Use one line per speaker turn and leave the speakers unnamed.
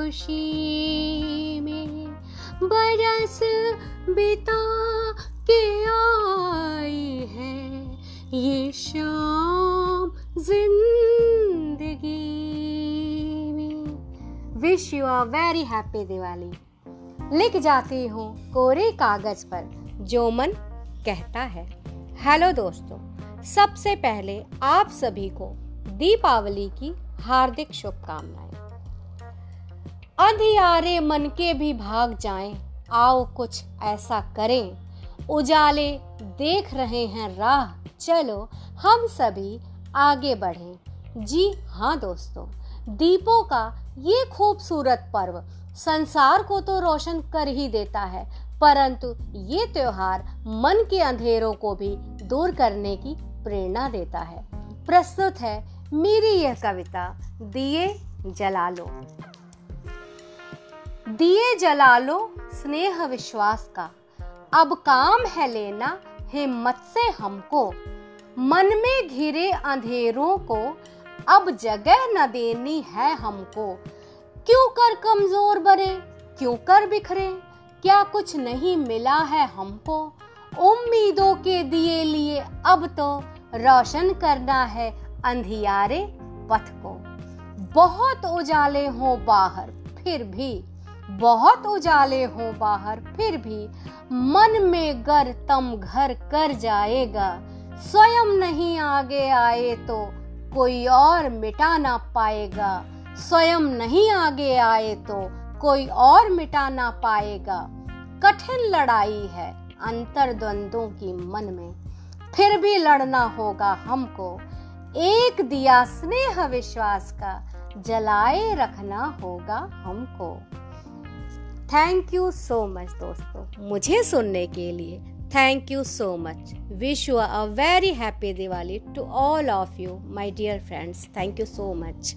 खुशी में बरस बिता के आई है। ये शाम ज़िंदगी में। Wish you are very happy Diwali लिख जाती हूँ कोरे कागज़ पर, जो मन कहता है। हेलो दोस्तों, सबसे पहले आप सभी को दीपावली की हार्दिक शुभकामनाएँ। अंधियारे मन के भी भाग जाएँ, आओ कुछ ऐसा करें। उजाले देख रहे हैं राह, चलो हम सभी आगे बढ़ें। जी हाँ दोस्तों, दीपों का ये खूबसूरत पर्व संसार को तो रोशन कर ही देता है, परंतु ये त्योहार मन के अंधेरों को भी दूर करने की प्रेरणा देता है। प्रस्तुत है मेरी यह कविता, दिए जला लो। दिए जला लो स्नेह विश्वास का। अब काम है लेना हिम्मत से हमको। मन में घिरे अंधेरों को, अब जगह न देनी है हमको। क्यों कर कमज़ोर बरे क्यों कर बिखरे? क्या कुछ नहीं मिला है हमको? उम्मीदों के दिए लिए अब तो रोशन करना है अंधियारे पथ को। बहुत उजाले हो बाहर, फिर भी बहुत उजाले हो बाहर, फिर भी मन में गर तम घर कर जाएगा। स्वयं नहीं आगे आए तो कोई और मिटा ना पाएगा। स्वयं नहीं आगे आए तो कोई और मिटा ना पाएगा। कठिन लड़ाई है अंतर द्वंद्वों की मन में। फिर भी लड़ना होगा हमको। एक दिया स्नेह विश्वास का जलाए रखना होगा हमको। थैंक यू सो मच दोस्तों। मुझे सुनने के लिए thank you so much wish you a very happy Diwali to all of you my dear friends thank you so much